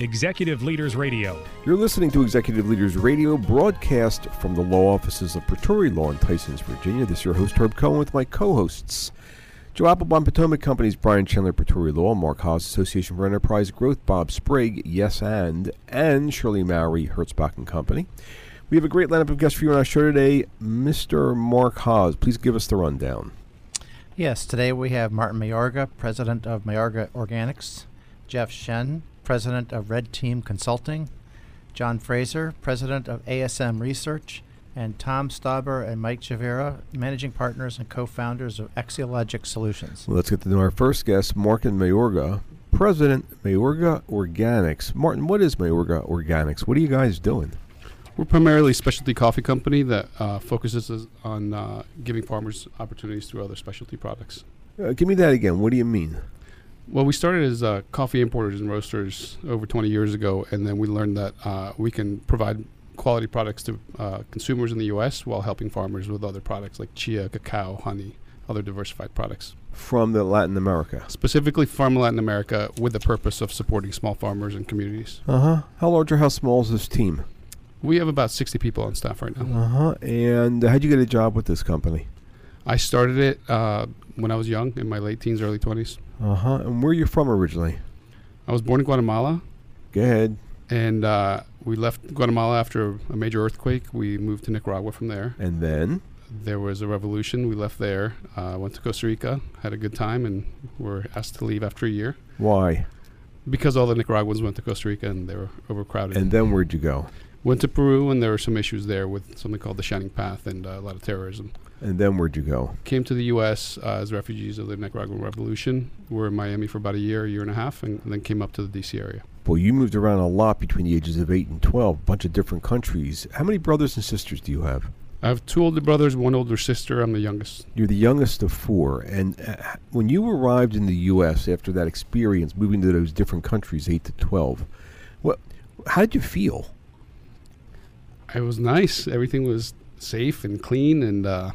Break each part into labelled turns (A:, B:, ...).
A: Executive Leaders Radio.
B: You're listening to Executive Leaders Radio, broadcast from the law offices of Pretoria Law in Tysons, Virginia. This is your host, Herb Cohen, with my co hosts, Joe Applebaum, Potomac Companies, Brian Chandler, Pretoria Law, Mark Haas, Association for Enterprise Growth, Bob Sprague, Yes and, and Shirley Mowry, Hertzbach and Company. We have a great lineup of guests for you on our show today. Mr. Mark Haas, please give us the rundown.
C: Yes, today we have Martin Mayorga, president of Mayorga Organics, Jeff Shen, president of Red Team Consulting, John Fraser, president of ASM Research, and Tom Stauber and Mike Chavera, managing partners and co-founders of Axiologic Solutions.
B: Well, let's get to know our first guest, Martin Mayorga, president, Mayorga Organics. Martin, what is Mayorga Organics? What are you guys doing?
D: We're primarily a specialty coffee company that uh, focuses on uh, giving farmers opportunities through other specialty products.
B: Uh, give me that again. What do you mean?
D: Well, we started as uh, coffee importers and roasters over 20 years ago, and then we learned that uh, we can provide quality products to uh, consumers in the U.S. while helping farmers with other products like chia, cacao, honey, other diversified products.
B: From the Latin America?
D: Specifically from Latin America with the purpose of supporting small farmers and communities.
B: Uh huh. How large or how small is this team?
D: We have about 60 people on staff right now.
B: Uh huh. And how'd you get a job with this company?
D: I started it uh, when I was young, in my late teens, early 20s.
B: Uh huh. And where are you from originally?
D: I was born in Guatemala.
B: Go ahead.
D: And uh, we left Guatemala after a major earthquake. We moved to Nicaragua from there.
B: And then?
D: There was a revolution. We left there, uh, went to Costa Rica, had a good time, and were asked to leave after a year.
B: Why?
D: Because all the Nicaraguans went to Costa Rica and they were overcrowded.
B: And then where'd you go?
D: Went to Peru, and there were some issues there with something called the Shining Path and uh, a lot of terrorism.
B: And then where'd you go?
D: Came to the U.S. Uh, as refugees of the Nicaraguan Revolution. We were in Miami for about a year, a year and a half, and, and then came up to the D.C. area.
B: Well, you moved around a lot between the ages of 8 and 12, a bunch of different countries. How many brothers and sisters do you have?
D: I have two older brothers, one older sister. I'm the youngest.
B: You're the youngest of four. And uh, when you arrived in the U.S. after that experience, moving to those different countries, 8 to 12, what, how did you feel?
D: It was nice. Everything was safe and clean, and uh,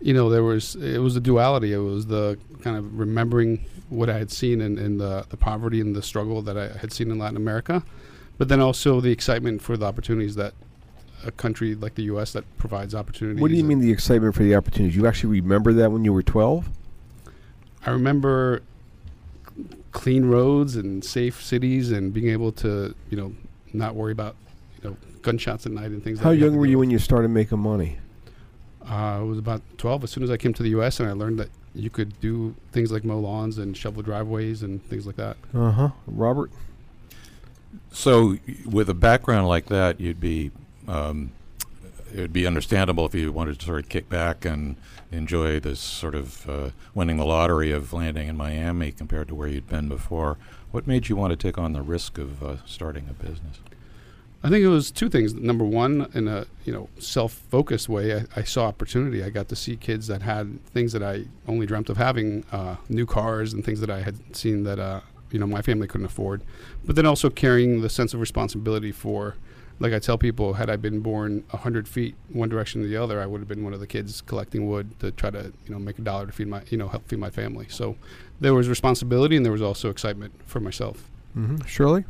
D: you know there was it was the duality. It was the kind of remembering what I had seen in, in the the poverty and the struggle that I had seen in Latin America, but then also the excitement for the opportunities that a country like the U.S. that provides opportunities.
B: What do you mean the excitement for the opportunities? You actually remember that when you were 12?
D: I remember clean roads and safe cities and being able to you know not worry about you know gunshots at night and things.
B: How
D: that How
B: young were you when you started making money?
D: Uh, I was about 12 as soon as I came to the U.S. and I learned that you could do things like mow lawns and shovel driveways and things like that.
B: Uh huh. Robert?
E: So, with a background like that, you'd be um, it would be understandable if you wanted to sort of kick back and enjoy this sort of uh, winning the lottery of landing in Miami compared to where you'd been before. What made you want to take on the risk of uh, starting a business?
D: I think it was two things. Number one, in a you know self-focused way, I, I saw opportunity. I got to see kids that had things that I only dreamt of having, uh, new cars and things that I had seen that uh, you know my family couldn't afford. But then also carrying the sense of responsibility for, like I tell people, had I been born hundred feet one direction or the other, I would have been one of the kids collecting wood to try to you know make a dollar to feed my you know help feed my family. So there was responsibility and there was also excitement for myself.
B: Mm-hmm. Shirley.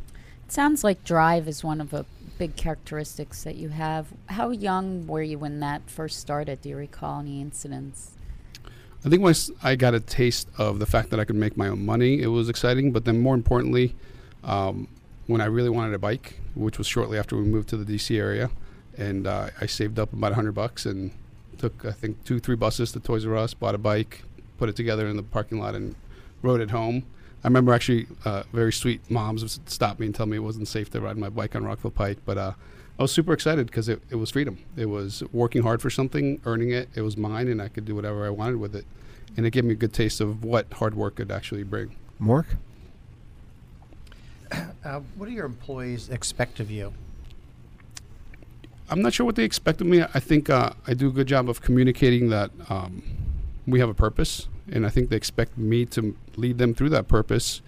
F: It sounds like drive is one of the big characteristics that you have. How young were you when that first started? Do you recall any incidents?
D: I think once I got a taste of the fact that I could make my own money, it was exciting. But then more importantly, um, when I really wanted a bike, which was shortly after we moved to the DC area, and uh, I saved up about hundred bucks and took I think two three buses to Toys R Us, bought a bike, put it together in the parking lot, and rode it home. I remember actually uh, very sweet moms stopped me and tell me it wasn't safe to ride my bike on Rockville Pike, but uh, I was super excited because it, it was freedom. It was working hard for something, earning it. It was mine, and I could do whatever I wanted with it. And it gave me a good taste of what hard work could actually bring.
B: Mark?
C: Uh, what do your employees expect of you?
D: I'm not sure what they expect of me. I think uh, I do a good job of communicating that um, we have a purpose, and I think they expect me to lead them through that purpose.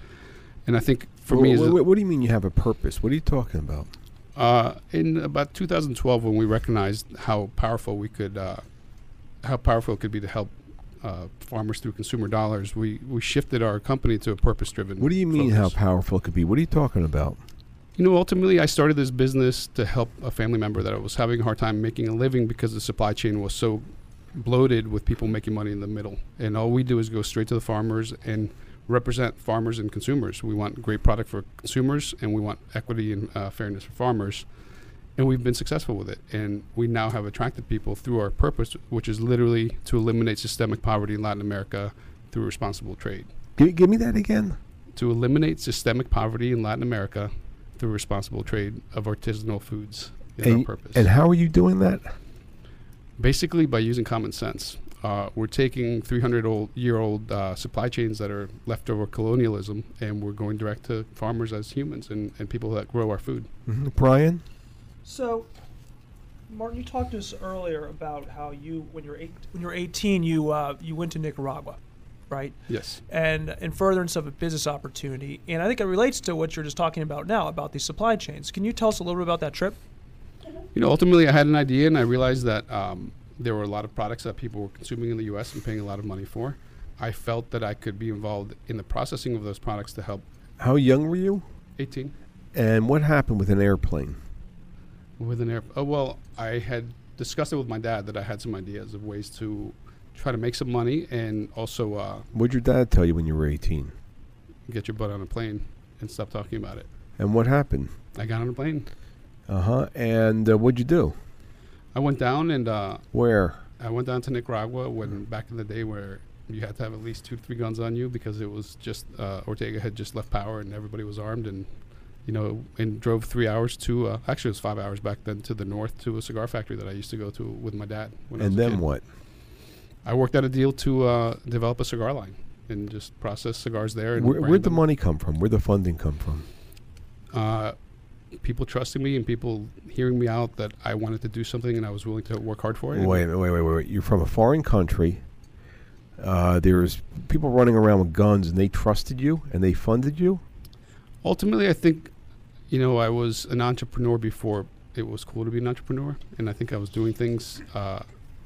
D: And I think for
B: Wh-
D: me, as
B: wh-
D: a-
B: what do you mean you have a purpose? What are you talking about?
D: Uh, in about 2012, when we recognized how powerful we could, uh, how powerful it could be to help uh, farmers through consumer dollars, we, we shifted our company to a purpose-driven.
B: What do you mean how powerful it could be? What are you talking about?
D: You know, ultimately, I started this business to help a family member that was having a hard time making a living because the supply chain was so bloated with people making money in the middle. And all we do is go straight to the farmers and represent farmers and consumers. We want great product for consumers, and we want equity and uh, fairness for farmers. And we've been successful with it. And we now have attracted people through our purpose, which is literally to eliminate systemic poverty in Latin America through responsible trade.
B: Give, give me that again.
D: To eliminate systemic poverty in Latin America through responsible trade of artisanal foods is our purpose.
B: and how are you doing that?
D: Basically, by using common sense. Uh, we're taking 300 old, year old uh, supply chains that are leftover colonialism and we're going direct to farmers as humans and, and people that grow our food.
B: Mhm. Brian?
G: So, Martin, you talked to us earlier about how you, when you're eight, when you were 18, you uh, you went to Nicaragua, right?
D: Yes.
G: And in furtherance of a business opportunity, and I think it relates to what you're just talking about now about these supply chains. Can you tell us a little bit about that trip?
D: You know, ultimately, I had an idea and I realized that um, there were a lot of products that people were consuming in the U.S. and paying a lot of money for. I felt that I could be involved in the processing of those products to help
B: How young were you?
D: 18
B: And what happened with an airplane?
D: with an air. Oh well, I had discussed it with my dad that I had some ideas of ways to try to make some money and also uh,
B: What'd your dad tell you when you were 18?
D: get your butt on a plane and stop talking about it.
B: And what happened?
D: I got on a plane.
B: Uh huh. And uh, what'd you do?
D: I went down and uh,
B: Where?
D: I went down to Nicaragua when back in the day where you had to have at least two, three guns on you because it was just uh, Ortega had just left power and everybody was armed and you know and drove three hours to uh, actually it was five hours back then to the north to a cigar factory that I used to go to with my dad. When I
B: And then what?
D: I worked out a deal to uh, develop a cigar line and just process cigars there. And
B: Where, where'd the money come from? Where'd the funding come from?
D: People trusting me and people hearing me out that I wanted to do something and I was willing to work hard for it.
B: Wait, wait, wait, wait, wait. You're from a foreign country. Uh, there's people running around with guns, and they trusted you, and they funded you.
D: Ultimately, I think, you know, I was an entrepreneur before it was cool to be an entrepreneur, and I think I was doing things uh,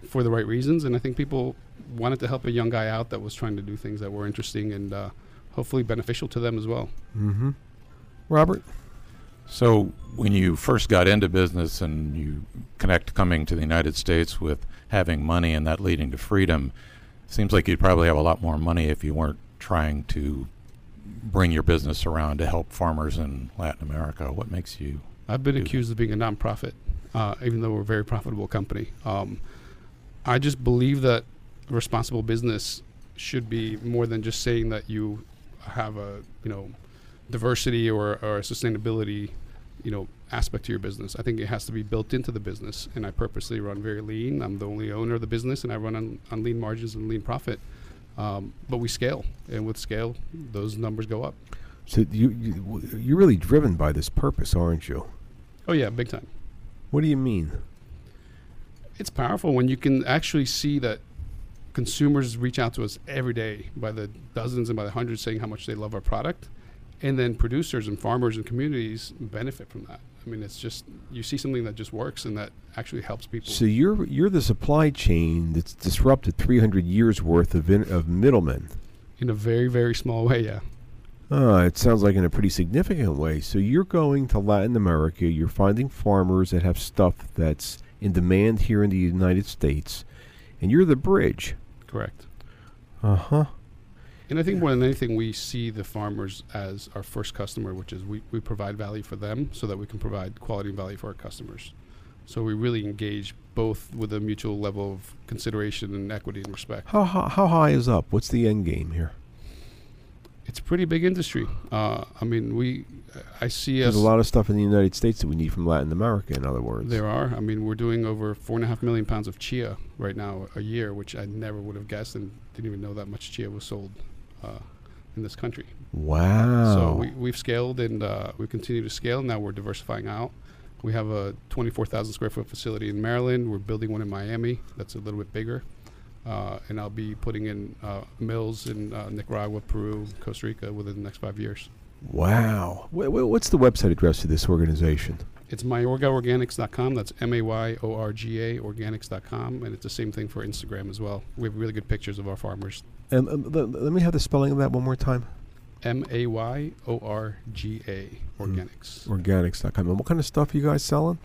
D: for the right reasons, and I think people wanted to help a young guy out that was trying to do things that were interesting and uh, hopefully beneficial to them as well.
B: Mm-hmm. Robert.
E: So when you first got into business and you connect coming to the United States with having money and that leading to freedom, seems like you'd probably have a lot more money if you weren't trying to bring your business around to help farmers in Latin America. What makes you?
D: I've been
E: do that.
D: accused of being a nonprofit, uh, even though we're a very profitable company. Um, I just believe that responsible business should be more than just saying that you have a you know diversity or, or a sustainability you know aspect to your business. I think it has to be built into the business, and I purposely run very lean. I'm the only owner of the business, and I run on, on lean margins and lean profit. Um, but we scale, and with scale, those numbers go up.
B: So you, you you're really driven by this purpose, aren't you?
D: Oh yeah, big time.
B: What do you mean?
D: it's powerful when you can actually see that consumers reach out to us every day by the dozens and by the hundreds saying how much they love our product and then producers and farmers and communities benefit from that i mean it's just you see something that just works and that actually helps people
B: So you're you're the supply chain that's disrupted 300 years worth of in, of middlemen.
D: in a very very small way yeah
B: Uh, it sounds like in a pretty significant way. So you're going to Latin America, you're finding farmers that have stuff that's in demand here in the United States, and you're the bridge.
D: correct
B: Uh huh.
D: And i think more than anything we see the farmers as our first customer which is we, we provide value for them so that we can provide quality and value for our customers so we really engage both with a mutual level of consideration and equity and respect
B: How, how how high is up? What's the end game here?
D: it's a pretty big industry. Uh, I mean, we, I see
B: There's a lot of stuff in the United States that we need from Latin America. In other words,
D: There are. I mean, we're doing over four and a half million pounds of chia right now a year, which I never would have guessed and didn't even know that much chia was sold in this country.
B: Wow.
D: So we, we've scaled and uh, we continue to scale. Now we're diversifying out. We have a 24,000 square foot facility in Maryland. We're building one in Miami that's a little bit bigger. Uh, and I'll be putting in uh, mills in uh, Nicaragua, Peru, Costa Rica within the next five years.
B: wow. Wh- wh- what's the website address of this organization?
D: It's mayorgaorganics.com. That's M A Y O R G A organics.com. And it's the same thing for Instagram as well. We have really good pictures of our farmers.
B: And um, let, let me have the spelling of that one more time.
D: M A Y O R G A organics.
B: Organics.com. And what kind of stuff are you guys selling?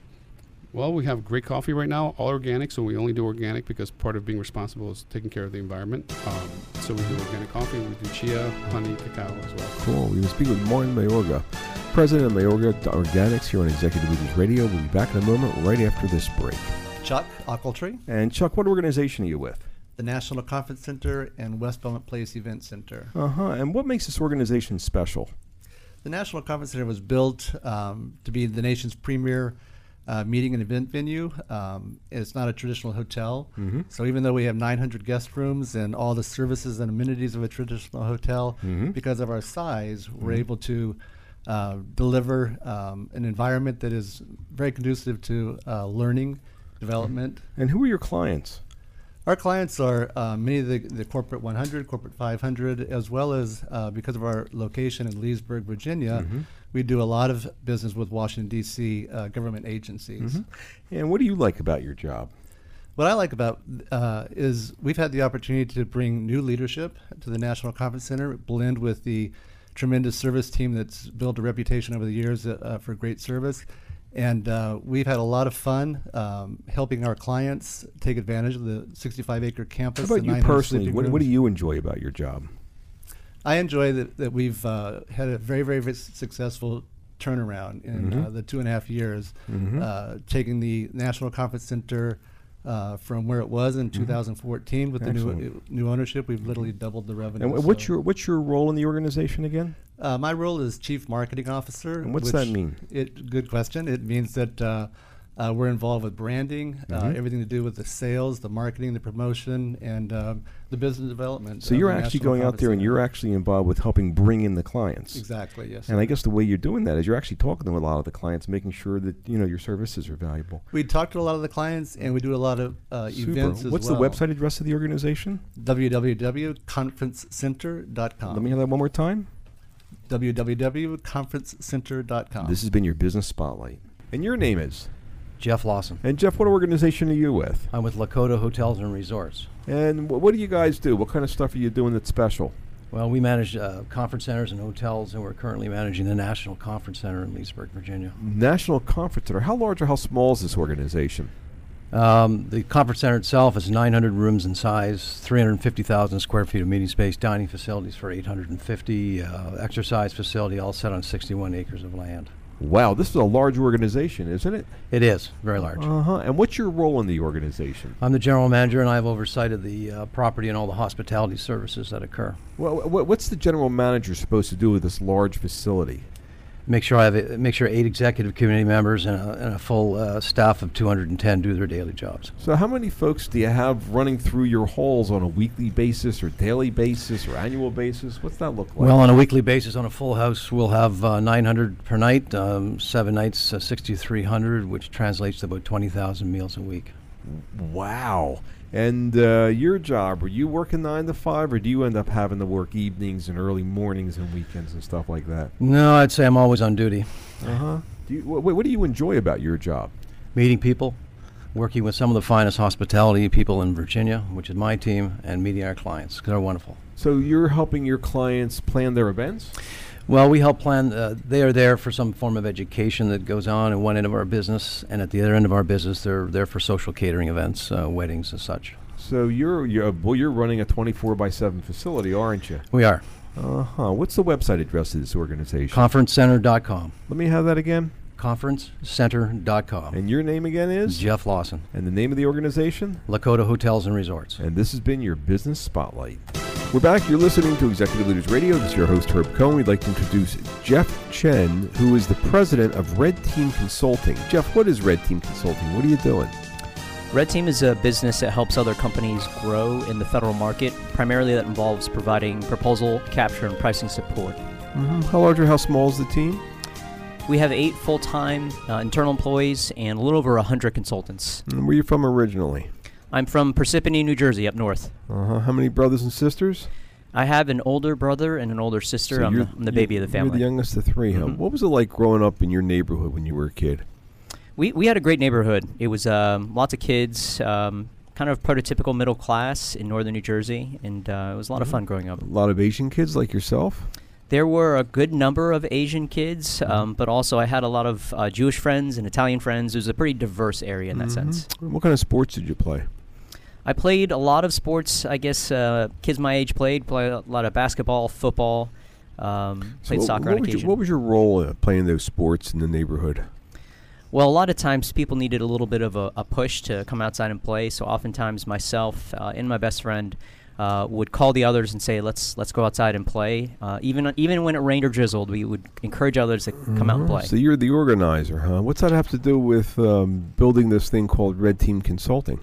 D: Well, we have great coffee right now, all organic. So we only do organic because part of being responsible is taking care of the environment. Um, so we do organic coffee, we do chia, honey, cacao as well.
B: Cool. We will speak with Martin Mayorga, president of Mayorga Organics here on Executive Leaders Radio. We'll be back in a moment right after this break.
H: Chuck Ockeltree,
B: And Chuck, what organization are you with?
H: the National Conference Center and West Belmont Place Event Center.
B: Uh huh. And what makes this organization special?
H: The National Conference Center was built um, to be the nation's premier uh, meeting and event venue. Um, it's not a traditional hotel.
B: Mm-hmm.
H: So even though we have 900 guest rooms and all the services and amenities of a traditional hotel,
B: Mhm.
H: because of our size, we're
B: Mhm.
H: able to uh, deliver um, an environment that is very conducive to uh, learning, development.
B: And who are your clients?
H: Our clients are uh, many of the, the corporate 100, corporate 500, as well as uh, because of our location in Leesburg, Virginia,
B: Mhm.
H: we do a lot of business with Washington, D.C. Uh, government agencies.
B: Mhm. And what do you like about your job?
H: What I like about uh, is we've had the opportunity to bring new leadership to the National Conference Center, blend with the tremendous service team that's built a reputation over the years uh, uh, for great service. And uh, we've had a lot of fun um, helping our clients take advantage of the 65 acre campus.
B: How about you personally? What, what do you enjoy about your job?
H: I enjoy that, that we've uh, had a very, very, very successful turnaround in uh,
B: Mhm.
H: the two and a half years,
B: Mhm.
H: uh, taking the National Conference Center uh, from where it was in 2014 with the
B: Mm-hmm. Excellent.
H: new new ownership. We've literally doubled the revenue.
B: And wh- what's
H: so-
B: your what's your role in the organization again?
H: uh, my role is chief marketing officer.
B: And what's that mean?
H: It good question. It means that uh, uh, we're involved with branding, uh,
B: Mhm.
H: everything to do with the sales, the marketing, the promotion, and um, the business development.
B: So
H: of
B: you're
H: the
B: actually
H: National
B: going out
H: Conference
B: there and
H: Center.
B: you're actually involved with helping bring in the clients.
H: exactly yes.
B: And I guess the way you're doing that is you're actually talking to a lot of the clients, making sure that you know your services are valuable.
H: We talk to a lot of the clients, and we do a lot of uh,
B: Super.
H: events as
B: What's
H: well.
B: the website address of the organization?
H: www.conferencecenter.com.
B: Let me have that one more time.
H: www.conferencecenter.com.
B: This has been your business spotlight, and your name is.
I: Jeff Lawson.
B: And Jeff, what organization are you with?
I: I'm with Lakota Hotels and Resorts.
B: And wh- what do you guys do? What kind of stuff are you doing that's special?
I: Well, we manage uh, conference centers and hotels, and we're currently managing the National Conference Center in Leesburg, Virginia.
B: National Conference Center. How large or how small is this organization?
I: Um, the conference center itself is 900 rooms in size, 350,000 square feet of meeting space, dining facilities for 850, uh, exercise facility, all set on 61 acres of land.
B: Wow, this is a large organization, isn't it?
I: It is very large.
B: Uh huh. And what's your role in the organization?
I: I'm the general manager, and I have oversight of the uh, property and all the hospitality services that occur.
B: Well, what's the general manager supposed to do with this large facility?
I: Make sure I have a, make sure eight executive committee members and a, and a full uh, staff of 210 do their daily jobs.
B: So, how many folks do you have running through your halls on a weekly basis, or daily basis, or annual basis? What's that look like?
I: Well, on a weekly basis, on a full house, we'll have uh, 900 per night, um, seven nights, uh, 6,300, which translates to about 20,000 meals a week.
B: wow. And uh, your job, were you working nine to five, or do you end up having to work evenings and early mornings and weekends and stuff like that?
I: No, I'd say I'm always on duty,
B: Uh huh. Wh- what do you enjoy about your job?
I: meeting people, working with some of the finest hospitality people in Virginia, which is my team, and meeting our clients they're wonderful.
B: So you're helping your clients plan their events.
I: Well, we help plan. Uh, they are there for some form of education that goes on at one end of our business, and at the other end of our business, they're there for social catering events, uh, weddings, and such.
B: So you're you're well, you're running a 24 by 7 facility, aren't you?
I: We are
B: Uh huh. What's the website address of this organization?
I: conferencecenter.com.
B: Let me have that again.
I: Conferencecenter.com.
B: And your name again is?
I: Jeff Lawson,
B: And the name of the organization?
I: Lakota Hotels and Resorts.
B: And this has been your business spotlight. We're back. You're listening to Executive Leaders Radio. This is your host, Herb Cohen. We'd like to introduce Jeff Shen, who is the president of Red Team Consulting. Jeff, what is Red Team Consulting? What are you doing?
J: Red Team is a business that helps other companies grow in the federal market. Primarily, that involves providing proposal, capture, and pricing support.
B: Mm-hmm. How large or how small is the team?
J: We have eight full time uh, internal employees and a little over 100 consultants.
B: And where are you from originally?
J: I'm from Parsippany, New Jersey, up north.
B: Uh-huh. How many brothers and sisters?
J: I have an older brother and an older sister. I'm,
B: you're,
J: the, I'm the baby of the family.
B: You're the youngest of 3 huh?
J: Mhm.
B: What was it like growing up in your neighborhood when you were a kid?
J: We, we had a great neighborhood. It was um, lots of kids, um, kind of prototypical middle class in northern New Jersey, and uh, it was a lot of
B: Mhm.
J: fun growing up.
B: A lot of Asian kids like yourself?
J: There were a good number of Asian kids,
B: Mm-hmm.
J: um, but also I had a lot of uh, Jewish friends and Italian friends. It was a pretty diverse area in that
B: Mhm.
J: sense.
B: What kind of sports did you play?
J: I played a lot of sports. I guess uh, kids my age played. Played a lot of basketball, football. Um,
B: So
J: played
B: what,
J: soccer
B: what
J: on
B: was
J: occasion.
B: Your, what was your role uh, playing those sports in the neighborhood?
J: Well, a lot of times people needed a little bit of a, a push to come outside and play. So oftentimes myself uh, and my best friend uh, would call the others and say, "Let's let's go outside and play." Uh, even even when it rained or drizzled, we would encourage others to come out and
B: Mhm.
J: play.
B: So you're the organizer, huh? What's that have to do with um, building this thing called Red Team Consulting?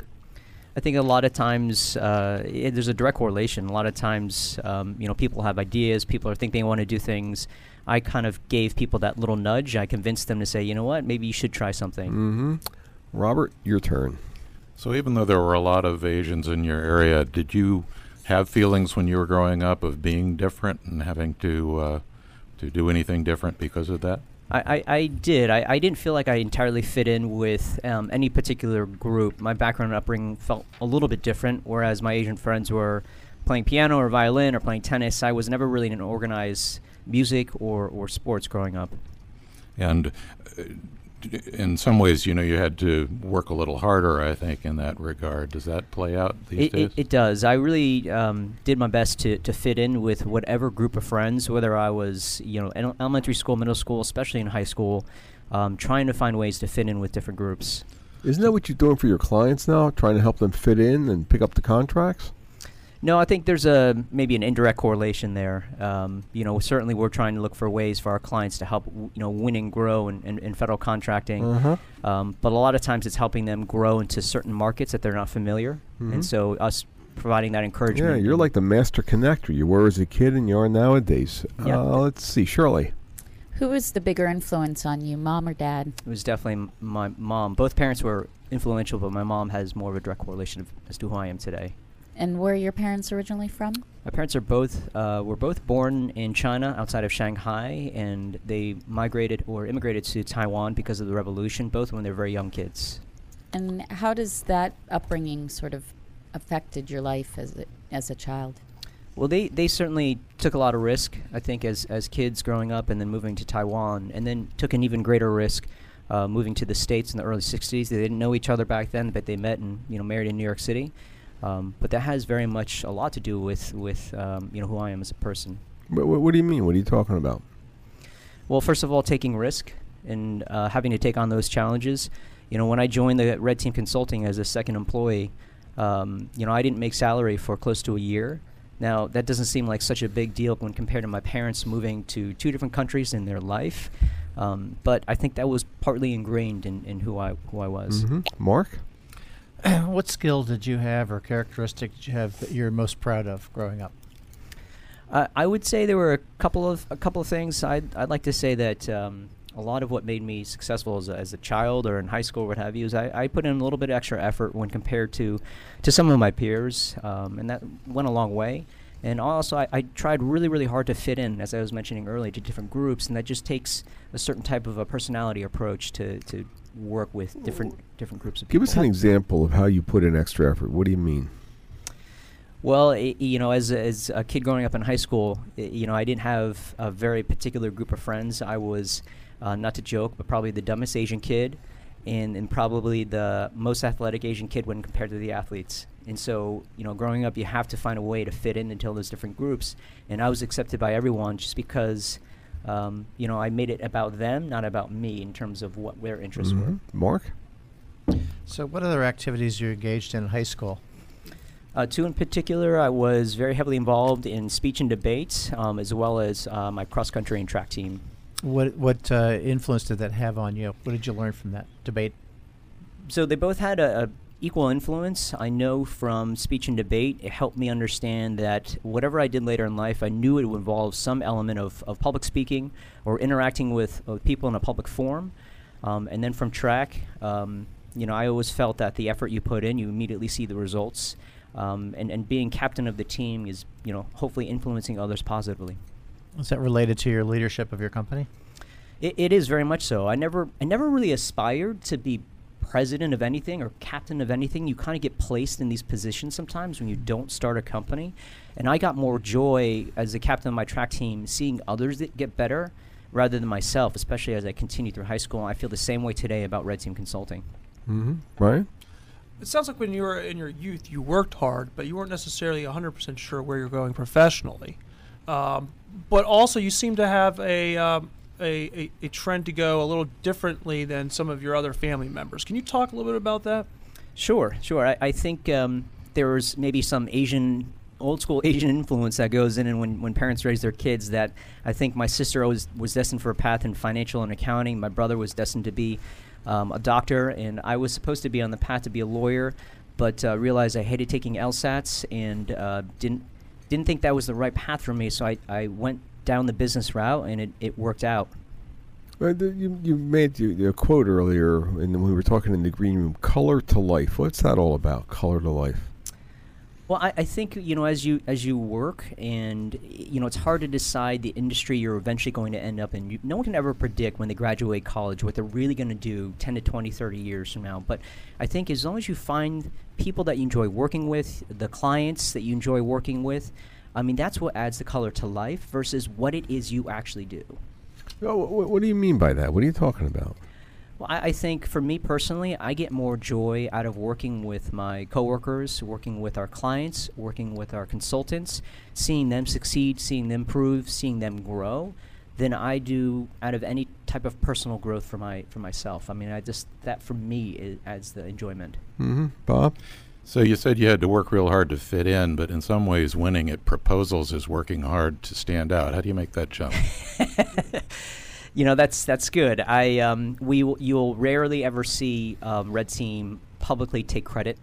J: I think a lot of times uh, i there's a direct correlation. A lot of times, um, you know, people have ideas. People are think they want to do things. I kind of gave people that little nudge. I convinced them to say, you know what, maybe you should try something.
B: Mm-hmm. Robert, your turn.
E: So even though there were a lot of Asians in your area, did you have feelings when you were growing up of being different and having to uh, to do anything different because of that?
J: I, I, I did. I, I didn't feel like I entirely fit in with um, any particular group. My background and upbringing felt a little bit different, whereas my Asian friends were playing piano or violin or playing tennis. I was never really in organized music or, or sports growing up.
E: And uh, in some ways, you know, you had to work a little harder. I think in that regard. Does that play out these
J: It,
E: days?
J: it, it does. I really um, did my best to, to fit in with whatever group of friends, whether I was, you know, in elementary school, middle school, especially in high school, um, trying to find ways to fit in with different groups.
B: Isn't that what you're doing for your clients now? Trying to help them fit in and pick up the contracts?
J: No, I think there's a maybe an indirect correlation there. Um, you know, certainly we're trying to look for ways for our clients to help, w- you know, win and grow in, in, in federal contracting.
B: Uh-huh.
J: Um, but a lot of times it's helping them grow into certain markets that they're not familiar,
B: Mhm.
J: and so us providing that encouragement.
B: Yeah, you're like the master connector. You were as a kid and you are nowadays.
J: Yeah.
B: Uh, let's see, Shirley.
F: Who was the bigger influence on you, mom or dad?
J: It was definitely m- my mom. Both parents were influential, but my mom has more of a direct correlation as to who I am today.
F: And where are your parents originally from?
J: My parents are both uh, were both born in China, outside of Shanghai, and they migrated or immigrated to Taiwan because of the revolution. Both when they were very young kids.
F: And how does that upbringing sort of affected your life as a, as a child?
J: Well, they, they certainly took a lot of risk, I think, as, as kids growing up and then moving to Taiwan, and then took an even greater risk uh, moving to the States in the early 60s. They didn't know each other back then, but they met and you know married in New York City. Um, but that has very much a lot to do with, with um, you know, who I am as a person.
B: What, what, what do you mean? What are you talking about?
J: Well, first of all, taking risk and uh, having to take on those challenges. You know, when I joined the Red Team Consulting as a second employee, um, you know, I didn't make salary for close to a year. Now, that doesn't seem like such a big deal when compared to my parents moving to two different countries in their life. Um, but I think that was partly ingrained in, in who I who I was.
B: Mhm. Mark?
C: what skill did you have or characteristic did you have that you're most proud of growing up?
J: Uh, I would say there were a couple of a couple of things. I'd I'd like to say that um, a lot of what made me successful as a, as a child or in high school, what have you, is I, I put in a little bit extra effort when compared to to some of my peers, um, and that went a long way. And also, I, I tried really, really hard to fit in, as I was mentioning earlier, to different groups, and that just takes a certain type of a personality approach to, to work with different different groups of
B: Give
J: people.
B: us an example of how you put in extra effort. What do you mean?
J: Well, i you know, as a, as a kid growing up in high school, i you know, I didn't have a very particular group of friends. I was, uh, not to joke, but probably the dumbest Asian kid, and, and probably the most athletic Asian kid when compared to the athletes. And so, you know, growing up, you have to find a way to fit in into those different groups. And I was accepted by everyone just because, um, you know, I made it about them, not about me, in terms of what their interests were.
B: Mhm. Mark?
C: So, what other activities you engaged in in high school?
J: Uh, two in particular, I was very heavily involved in speech and debate, um, as well as uh, my cross country and track team.
C: What what uh, influence did that have on you? What did you learn from that debate?
J: So they both had a, a equal influence. I know from speech and debate, it helped me understand that whatever I did later in life, I knew it would involve some element of, of public speaking or interacting with, with people in a public forum. Um, and then from track, um, you know, I always felt that the effort you put in, you immediately see the results. Um, and, and being captain of the team is, you know, hopefully influencing others positively.
C: Is that related to your leadership of your company?
J: It, it is very much so. I never, I never really aspired to be president of anything or captain of anything. You kind of get placed in these positions sometimes when you don't start a company. And I got more joy as the captain of my track team seeing others that get better rather than myself, especially as I continue through high school. I feel the same way today about Red Team Consulting.
B: Mm-hmm. Right.
G: It sounds like when you were in your youth, you worked hard, but you weren't necessarily 100% sure where you're going professionally. Um, but also, you seem to have a, um, a, a, a, trend to go a little differently than some of your other family members. Can you talk a little bit about that?
J: Sure, sure. I, I think um, there's maybe some Asian old school Asian influence that goes in and when, when parents raise their kids that I think my sister was, was destined for a path in financial and accounting. My brother was destined to be um, a doctor, and I was supposed to be on the path to be a lawyer, but uh, realized I hated taking LSATs and uh, didn't didn't think that was the right path for me. So I, I went down the business route, and it, it worked out.
B: You, you made a quote earlier, and when we were talking in the green room. Color to life. What's that all about? Color to life.
J: Well, I, I, think you know as you as you work, and you know it's hard to decide the industry you're eventually going to end up in. You, no one can ever predict when they graduate college what they're really going to do 10 to 20, 30 years from now. But I think as long as you find people that you enjoy working with, the clients that you enjoy working with, I mean that's what adds the color to life versus what it is you actually do.
B: Oh, what, what do you mean by that? What are you talking about?
J: Well, I, I, think for me personally, I get more joy out of working with my coworkers, working with our clients, working with our consultants, seeing them succeed, seeing them improve, seeing them grow, than I do out of any type of personal growth for my for myself. I mean, I just that for me adds the enjoyment.
B: Mm-hmm. Bob.
E: So you said you had to work real hard to fit in, but in some ways, winning at proposals is working hard to stand out. How do you make that jump?
J: you know that's that's good. I um, we you'll rarely ever see um, Red Team publicly take credit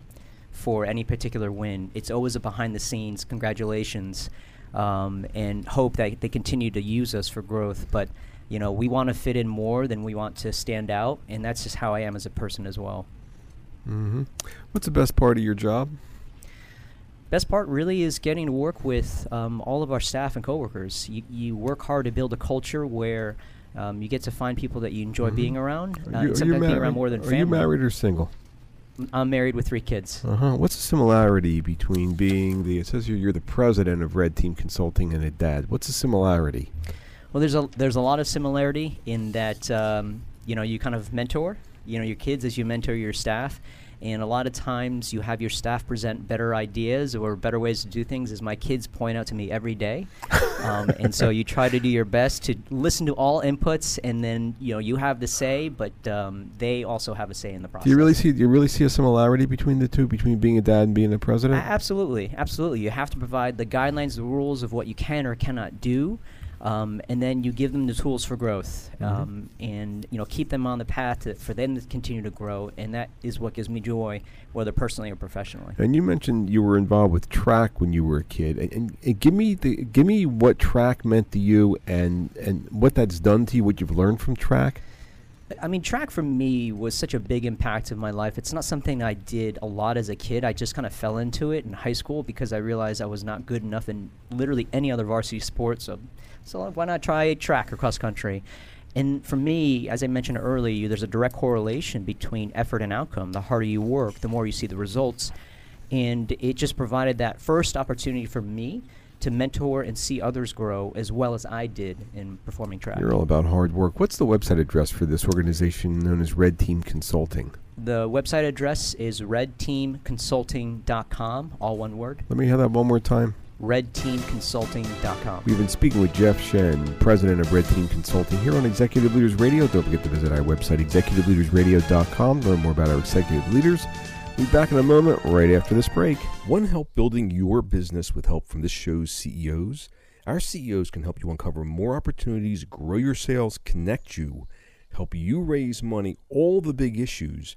J: for any particular win. It's always a behind the scenes congratulations, um, and hope that they continue to use us for growth. But you know we want to fit in more than we want to stand out, and that's just how I am as a person as well.
B: Mm-hmm. What's the best part of your job?
J: best part really is getting to work with um, all of our staff and coworkers. You, you work hard to build a culture where um, you get to find people that you enjoy mm-hmm. being around. Uh,
B: you, sometimes
J: being around more than
B: are
J: family.
B: Are you married or single?
J: I'm married with three kids.
B: Uh huh. What's the similarity between being the? It says here you're the president of Red Team Consulting and a dad. What's the similarity?
J: Well, there's a there's a lot of similarity in that um, you know you kind of mentor you know your kids as you mentor your staff and a lot of times you have your staff present better ideas or better ways to do things, as my kids point out to me every day. um, and so you try to do your best to listen to all inputs, and then you know you have the say, but um, they also have a say in the process.
B: Do you really see? Do you really see a similarity between the two, between being a dad and being a president?
J: A- absolutely, absolutely. You have to provide the guidelines, the rules of what you can or cannot do. Um, and then you give them the tools for growth, mm-hmm. um, and you know keep them on the path to, for them to continue to grow, and that is what gives me joy, whether personally or professionally.
B: And you mentioned you were involved with track when you were a kid, and, and, and give me the give me what track meant to you, and and what that's done to you, what you've learned from track.
J: I mean, track for me was such a big impact of my life. It's not something I did a lot as a kid. I just kind of fell into it in high school because I realized I was not good enough in literally any other varsity sport. So so why not try track or cross country? And for me, as I mentioned earlier, there's a direct correlation between effort and outcome. The harder you work, the more you see the results. And it just provided that first opportunity for me to mentor and see others grow as well as I did in performing track.
B: You're all about hard work. What's the website address for this organization known as Red Team Consulting?
J: The website address is redteamconsulting.com, all one word.
B: Let me have that one more time
J: redteamconsulting.com.
B: We've been speaking with Jeff Shen, president of Red Team Consulting, here on Executive Leaders Radio. Don't forget to visit our website, executiveleadersradio.com, learn more about our executive leaders. We'll be back in a moment right after this break. One help building your business with help from this show's CEOs? Our CEOs can help you uncover more opportunities, grow your sales, connect you, help you raise money, all the big issues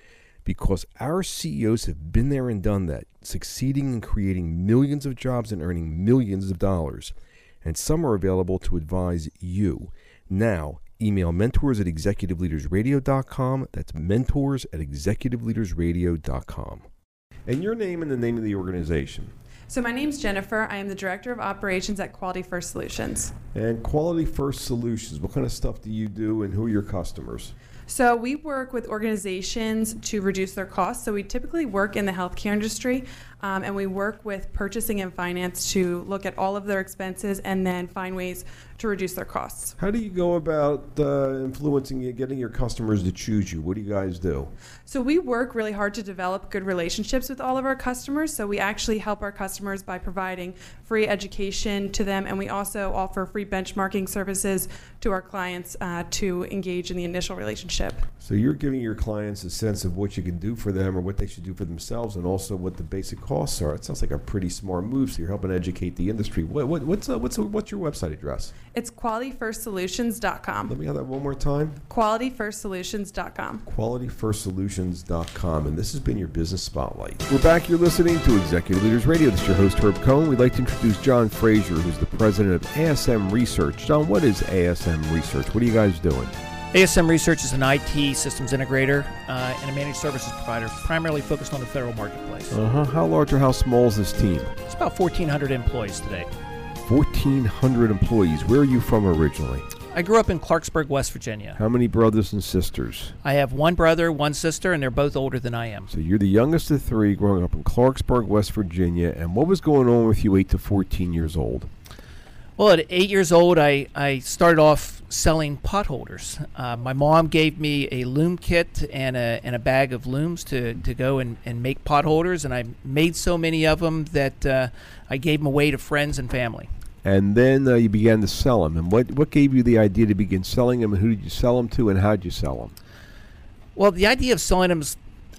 B: because our CEOs have been there and done that, succeeding in creating millions of jobs and earning millions of dollars. And some are available to advise you. Now, email mentors at executiveleadersradio.com. That's mentors at executiveleadersradio.com. And your name and the name of the organization.
K: So my name's Jennifer. I am the Director of Operations at Quality First Solutions.
B: And Quality First Solutions, what kind of stuff do you do and who are your customers?
K: So we work with organizations to reduce their costs. So we typically work in the healthcare industry, um, and we work with purchasing and finance to look at all of their expenses and then find ways to reduce their costs.
B: How do you go about uh, influencing you, getting your customers to choose you? What do you guys do?
K: So we work really hard to develop good relationships with all of our customers. So we actually help our customers by providing free education to them, and we also offer free benchmarking services to our clients uh, to engage in the initial relationship.
B: So you're giving your clients a sense of what you can do for them or what they should do for themselves, and also what the basic costs are. It sounds like a pretty smart move. So you're helping educate the industry. What, what, what's uh, what's what's your website address?
K: It's qualityfirstsolutions.com.
B: Let me have that one more time.
K: Qualityfirstsolutions.com.
B: Qualityfirstsolutions.com. And this has been your business spotlight. We're back. You're listening to Executive Leaders Radio. This is your host Herb Cohen. We'd like to introduce John Fraser, who's the president of ASM Research. John, what is ASM Research? What are you guys doing?
L: ASM Research is an IT systems integrator uh, and a managed services provider, primarily focused on the federal marketplace.
B: Uh huh. How large or how small is this team?
L: It's about 1,400 employees today.
B: 1,400 employees. Where are you from originally?
L: I grew up in Clarksburg, West Virginia.
B: How many brothers and sisters?
L: I have one brother, one sister, and they're both older than I am.
B: So you're the youngest of three, growing up in Clarksburg, West Virginia. And what was going on with you, eight to 14 years old?
L: Well, at eight years old, I, I started off selling pot holders. Uh, my mom gave me a loom kit and a, and a bag of looms to, to go and, and make pot holders, and I made so many of them that uh, I gave them away to friends and family.
B: And then uh, you began to sell them. And what, what gave you the idea to begin selling them, and who did you sell them to, and how did you sell them?
L: Well, the idea of selling them is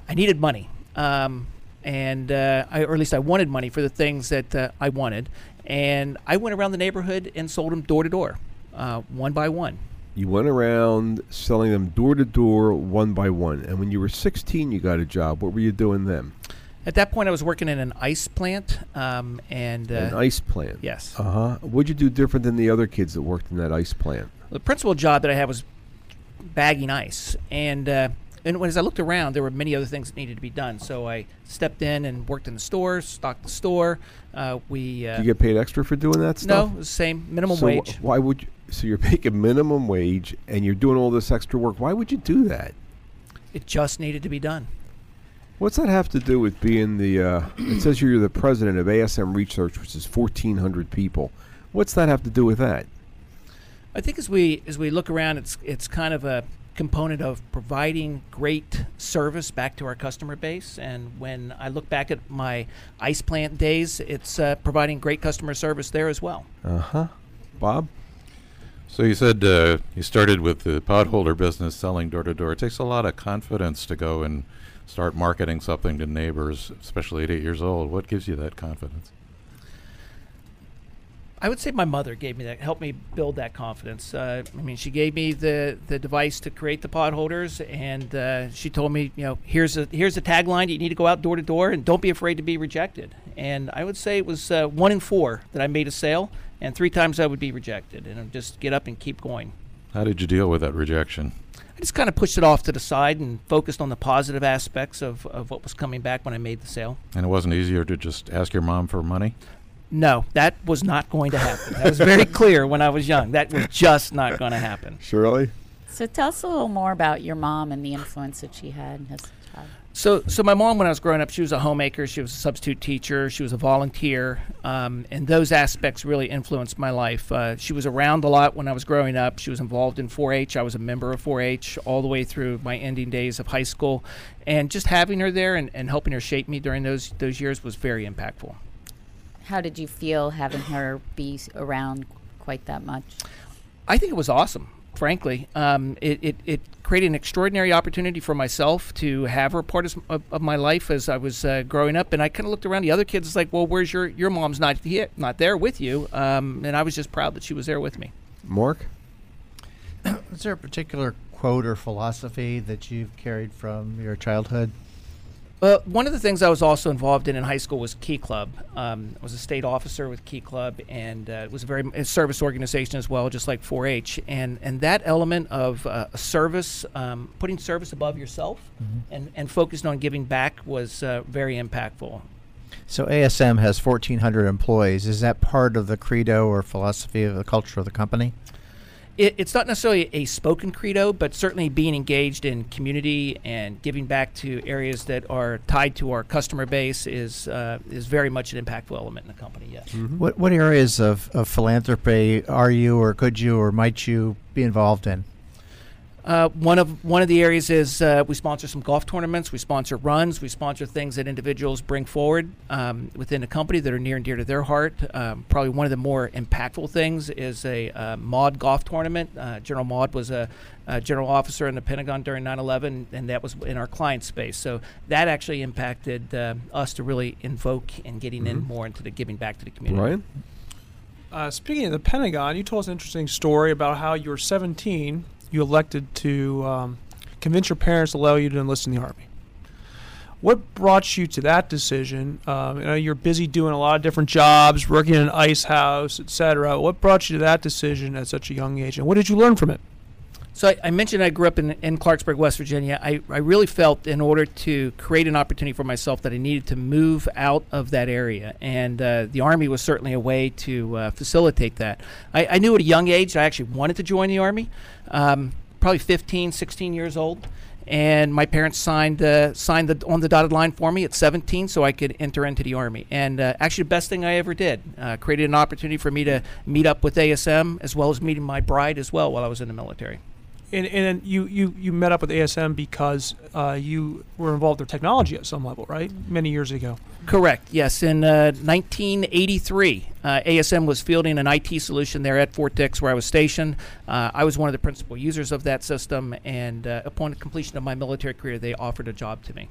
L: I needed money. Um, and uh, I, or at least I wanted money for the things that uh, I wanted. And I went around the neighborhood and sold them door to door, uh, one by one.
B: You went around selling them door to door, one by one. And when you were 16, you got a job. What were you doing then?
L: At that point, I was working in an ice plant. Um, and uh,
B: An ice plant.
L: Yes.
B: Uh huh. What'd you do different than the other kids that worked in that ice plant?
L: The principal job that I had was bagging ice, and uh, and when, as I looked around, there were many other things that needed to be done. So I stepped in and worked in the store, stocked the store. Uh, we uh,
B: Do you get paid extra for doing that
L: no,
B: stuff?
L: the same minimum
B: so
L: wage.
B: Why would you? So you're making minimum wage and you're doing all this extra work. Why would you do that?
L: It just needed to be done.
B: What's that have to do with being the? Uh, it says you're the president of ASM Research, which is 1,400 people. What's that have to do with that?
L: I think as we as we look around, it's it's kind of a component of providing great service back to our customer base. And when I look back at my ice plant days, it's uh, providing great customer service there as well.
B: Uh huh. Bob.
E: So you said uh, you started with the potholder business, selling door to door. It takes a lot of confidence to go and start marketing something to neighbors, especially at eight years old. What gives you that confidence?
L: I would say my mother gave me that, helped me build that confidence. Uh, I mean, she gave me the, the device to create the pot holders, and uh, she told me, you know, here's a here's a tagline. You need to go out door to door, and don't be afraid to be rejected. And I would say it was uh, one in four that I made a sale, and three times I would be rejected, and I'd just get up and keep going.
E: How did you deal with that rejection?
L: I just kind of pushed it off to the side and focused on the positive aspects of, of what was coming back when I made the sale.
E: And it wasn't easier to just ask your mom for money?
L: No, that was not going to happen. That was very clear when I was young. That was just not going to happen.
B: Shirley?
F: So tell us a little more about your mom and the influence that she had as a child.
L: So, so my mom, when I was growing up, she was a homemaker. She was a substitute teacher. She was a volunteer, um, and those aspects really influenced my life. Uh, she was around a lot when I was growing up. She was involved in 4-H. I was a member of 4-H all the way through my ending days of high school, and just having her there and, and helping her shape me during those those years was very impactful.
F: How did you feel having her be around quite that much?
L: I think it was awesome. Frankly, um, it, it, it created an extraordinary opportunity for myself to have her part of, of, of my life as I was uh, growing up. And I kind of looked around the other kids. It's like, well, where's your your mom's not here, not there with you? Um, and I was just proud that she was there with me.
B: Mark?
C: Is there a particular quote or philosophy that you've carried from your childhood?
L: Well, one of the things I was also involved in in high school was Key Club. Um, I was a state officer with Key Club, and uh, it was a very a service organization as well, just like 4-H. And and that element of uh, service, um, putting service above yourself, and and focusing on giving back was uh, very impactful.
C: So ASM has 1,400 employees. Is that part of the credo or philosophy of the culture of the company?
L: It, it's not necessarily a spoken credo, but certainly being engaged in community and giving back to areas that are tied to our customer base is uh, is very much an impactful element in the company. Yes.
C: What what areas of, of philanthropy are you, or could you, or might you be involved in?
L: Uh, one of one of the areas is uh, we sponsor some golf tournaments. We sponsor runs. We sponsor things that individuals bring forward um, within the company that are near and dear to their heart. Um, probably one of the more impactful things is a uh, Maude golf tournament. Uh, General Maude was a, a general officer in the Pentagon during 9/11, and that was in our client space. So that actually impacted uh, us to really invoke and getting in
B: Mhm.
L: more into the giving back to the community.
B: Brian?
G: Uh, speaking of the Pentagon, you told us an interesting story about how you were 17. You elected to um, convince your parents to allow you to enlist in the Army. What brought you to that decision? Um, you know, you're busy doing a lot of different jobs, working in an ice house, etc. What brought you to that decision at such a young age, and what did you learn from it?
L: So I, I mentioned I grew up in, in Clarksburg, West Virginia. I, I really felt in order to create an opportunity for myself that I needed to move out of that area. And uh, the Army was certainly a way to uh, facilitate that. I, I knew at a young age I actually wanted to join the Army, um, probably 15, 16 years old. And my parents signed uh, signed the, on the dotted line for me at 17 so I could enter into the Army. And uh, actually, the best thing I ever did. Uh, created an opportunity for me to meet up with ASM as well as meeting my bride as well while I was in the military.
G: And, and then you, you, you met up with ASM because uh, you were involved in technology at some level, right? Many years ago.
L: Correct. Yes, in uh, 1983, uh, ASM was fielding an IT solution there at Fort Dix, where I was stationed. Uh, I was one of the principal users of that system, and uh, upon completion of my military career, they offered a job to me.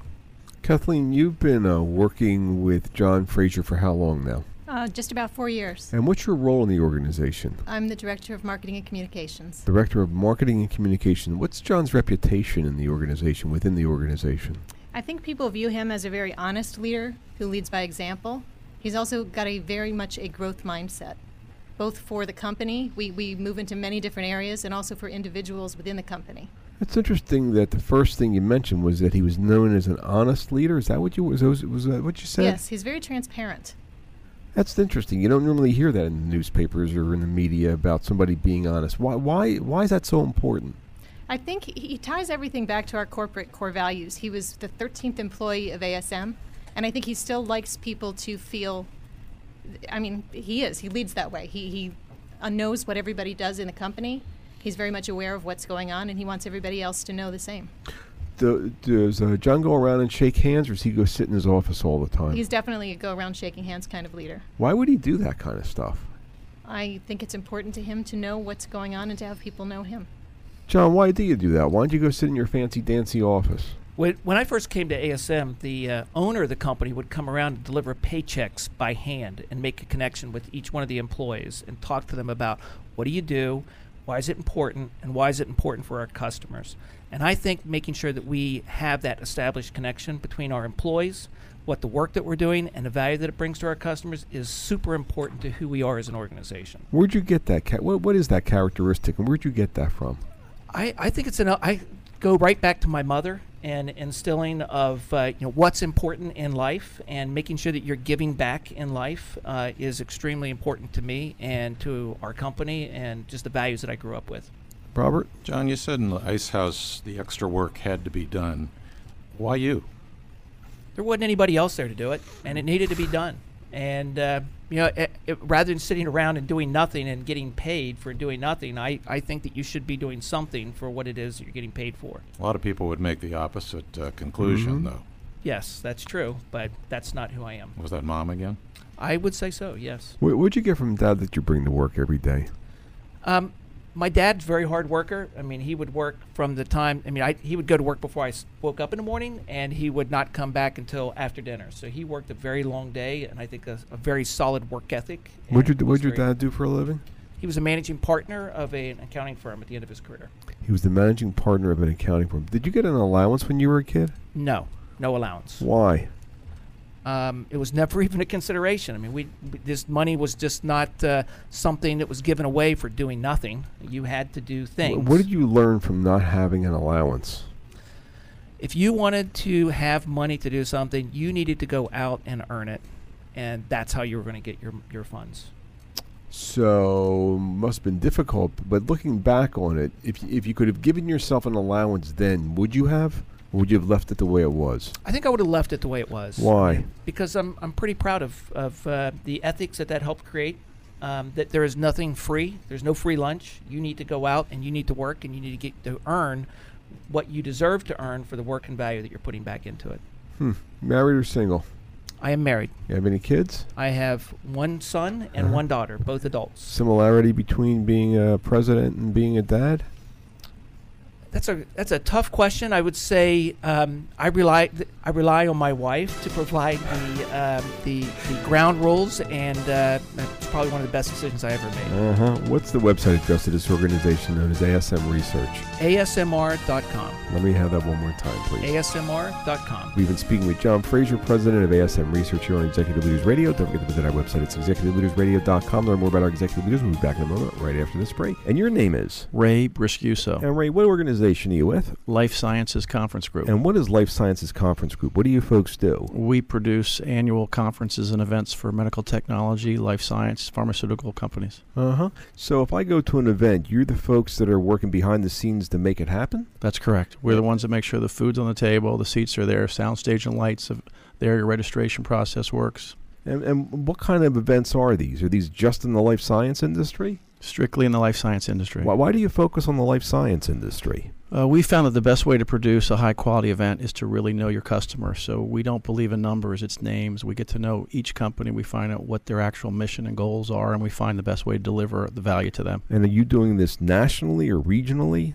B: Kathleen, you've been uh, working with John Fraser for how long now?
M: Uh, just about four years.
B: And what's your role in the organization?
M: I'm the Director of Marketing and Communications.
B: Director of Marketing and Communication. What's John's reputation in the organization, within the organization?
M: I think people view him as a very honest leader who leads by example. He's also got a very much a growth mindset, both for the company, we, we move into many different areas, and also for individuals within the company.
B: It's interesting that the first thing you mentioned was that he was known as an honest leader. Is that what you was was, was that what you said?
M: Yes, he's very transparent.
B: That's interesting. You don't normally hear that in the newspapers or in the media about somebody being honest. Why why why is that so important?
M: I think he, ties everything back to our corporate core values. He was the 13th employee of ASM, and I think he still likes people to feel. I mean, he is. He leads that way. He he knows what everybody does in the company. He's very much aware of what's going on, and he wants everybody else to know the same.
B: Do, does uh, John go around and shake hands, or does he go sit in his office all the time?
M: He's definitely a go around shaking hands kind of leader.
B: Why would he do that kind of stuff?
M: I think it's important to him to know what's going on and to have people know him.
B: John, why do you do that? Why don't you go sit in your fancy dancy office?
L: When, when I first came to ASM, the uh, owner of the company would come around and deliver paychecks by hand and make a connection with each one of the employees and talk to them about what do you do, why is it important, and why is it important for our customers. And I think making sure that we have that established connection between our employees, what the work that we're doing, and the value that it brings to our customers is super important to who we are as an organization.
B: Where'd you get that? Ca- what, what is that characteristic, and where'd you get that from?
L: I, I think it's an I go right back to my mother and instilling of uh, you know what's important in life and making sure that you're giving back in life uh, is extremely important to me and to our company and just the values that I grew up with.
B: Robert?
E: John, you said in the ice house the extra work had to be done. Why you?
L: There wasn't anybody else there to do it, and it needed to be done. And uh, you know, it, it, rather than sitting around and doing nothing and getting paid for doing nothing, I, I think that you should be doing something for what it is that you're getting paid for.
E: A lot of people would make the opposite uh, conclusion,
B: Mhm.
E: though.
L: Yes, that's true, but that's not who I am.
E: Was that mom again?
L: I would say so. Yes.
B: What, what'd you get from dad that you bring to work every day?
L: Um, my dad's very hard worker. I mean, he would work from the time. I mean, I, he would go to work before I woke up in the morning, and he would not come back until after dinner. So he worked a very long day, and I think a, a very solid work ethic.
B: What'd,
L: and
B: what'd your dad do for a living?
L: He was a managing partner of a, an accounting firm at the end of his career.
B: He was the managing partner of an accounting firm. Did you get an allowance when you were a kid?
L: No, no allowance.
B: Why?
L: Um, it was never even a consideration. I mean, we, this money was just not uh, something that was given away for doing nothing. You had to do things.
B: What did you learn from not having an allowance?
L: if you wanted to have money to do something, you needed to go out and earn it, and that's how you were going to get your your funds.
B: So must have been difficult. But looking back on it, if if you could have given yourself an allowance then, would you have? Or would you have left it the way it was?
L: I think I would have left it the way it was.
B: Why?
L: Because I'm I'm pretty proud of of uh, the ethics that that helped create. Um, that there is nothing free. There's no free lunch. You need to go out and you need to work and you need to get to earn what you deserve to earn for the work and value that you're putting back into it.
B: Hmm. Married or single?
L: I am married.
B: You have any kids?
L: I have one son and
B: Uh-huh.
L: one daughter, both adults.
B: Similarity between being a president and being a dad?
L: That's a that's a tough question. I would say um, I rely th- I rely on my wife to provide the um, the, the ground rules, and uh, that's probably one of the best decisions I ever made.
B: Uh huh. What's the website address of this organization known as ASM Research?
L: ASMR.com.
B: Let me have that one more time, please.
L: ASMR.com.
B: We've been speaking with John Fraser, president of ASM Research here on Executive Leaders Radio. Don't forget to visit our website. It's executiveleadersradio.com. Learn more about our executive leaders. We'll be back in a moment, right after this break. And your name is?
N: Ray Briscuso.
B: And Ray, what organization are you with?
N: Life Sciences Conference Group.
B: And what is Life Sciences Conference Group? What do you folks do?
N: we produce annual conferences and events for medical technology, life science, pharmaceutical companies.
B: Uh huh. So if I go to an event, you're the folks that are working behind the scenes to make it happen?
N: That's correct. We're the ones that make sure the food's on the table, the seats are there, sound stage and lights are there, your registration process works.
B: And, and what kind of events are these? Are these just in the life science industry?
N: Strictly in the life science industry.
B: Why, why do you focus on the life science industry?
N: Uh, we found that the best way to produce a high quality event is to really know your customer. So we don't believe in numbers, it's names. We get to know each company, we find out what their actual mission and goals are, and we find the best way to deliver the value to them.
B: And are you doing this nationally or regionally?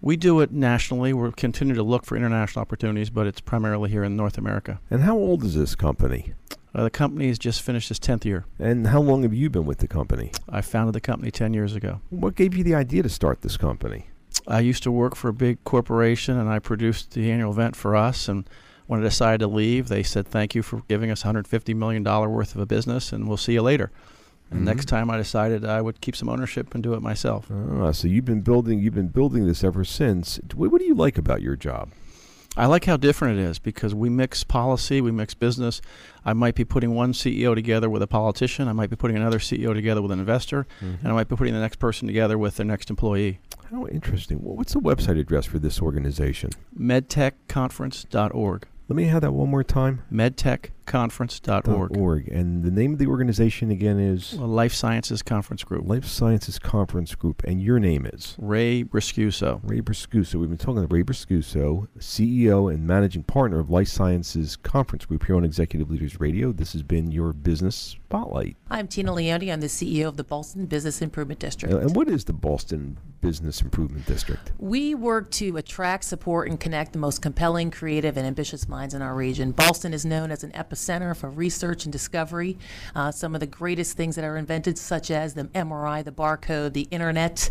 N: We do it nationally. We're continue to look for international opportunities, but it's primarily here in North America.
B: And how old is this company?
N: Uh, the company has just finished its 10th year.
B: And how long have you been with the company?
N: I founded the company 10 years ago.
B: What gave you the idea to start this company?
N: I used to work for a big corporation and I produced the annual event for us. And when I decided to leave, they said, Thank you for giving us $150 million worth of a business and we'll see you later. And
B: Mhm.
N: next time I decided I would keep some ownership and do it myself.
B: Ah, so you've been building you've been building this ever since. What do you like about your job?
N: I like how different it is because we mix policy, we mix business. I might be putting one CEO together with a politician, I might be putting another CEO together with an investor,
B: Mhm.
N: and I might be putting the next person together with their next employee.
B: How interesting. Wh- What's the website address for this organization?
N: medtechconference.org.
B: Let me have that one more time.
N: medtechconference.org.
B: Org. And the name of the organization again is
N: Well, Life Sciences Conference Group.
B: Life Sciences Conference Group. And your name is?
N: Ray Briscuso.
B: Ray Briscuso. We've been talking to Ray Briscuso, CEO and managing partner of Life Sciences Conference Group here on Executive Leaders Radio. This has been your business spotlight.
O: I'm Tina Leone. I'm the CEO of the Ballston Business Improvement District.
B: And what is the Ballston Business Improvement District?
O: We work to attract, support, and connect the most compelling, creative, and ambitious minds in our region. Ballston is known as an epicenter for research and discovery. Uh, some of the greatest things that are invented, such as the MRI, the barcode, the internet,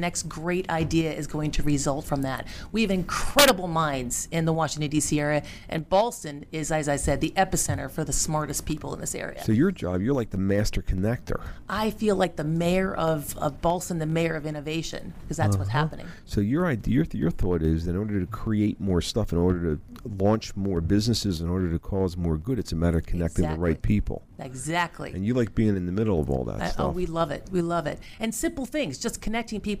O: next great idea is going to result from that. We have incredible minds in the Washington D.C. area, and Ballston is, as I said, the epicenter for the smartest people in this area.
B: so your job, you're like the master connector.
O: I feel like the mayor of of Ballston, the mayor of innovation, because that's what's
B: Uh-huh.
O: happening.
B: So your idea, your, your thought is that in order to create more stuff, in order to launch more businesses, in order to cause more good, it's a matter of connecting the right people.
O: Exactly.
B: And you like being in the middle of all that
O: I-
B: stuff.
O: oh, we love it. We love it. And simple things, just connecting people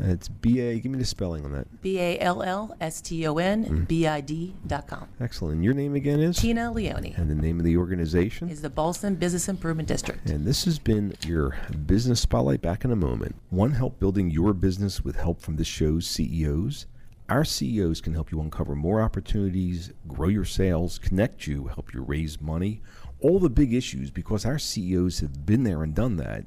B: It's B A. Give me the spelling on that.
O: B A L L S T O N
B: Mm.
O: B I D dot com.
B: Excellent. And your name again is
O: Tina Leone
B: and the name of the organization.
O: is the Ballston Business Improvement District.
B: And this has been your business spotlight back in a moment. One help building your business with help from the show's CEOs. Our CEOs can help you uncover more opportunities, grow your sales, connect you, help you raise money, all the big issues because our CEOs have been there and done that,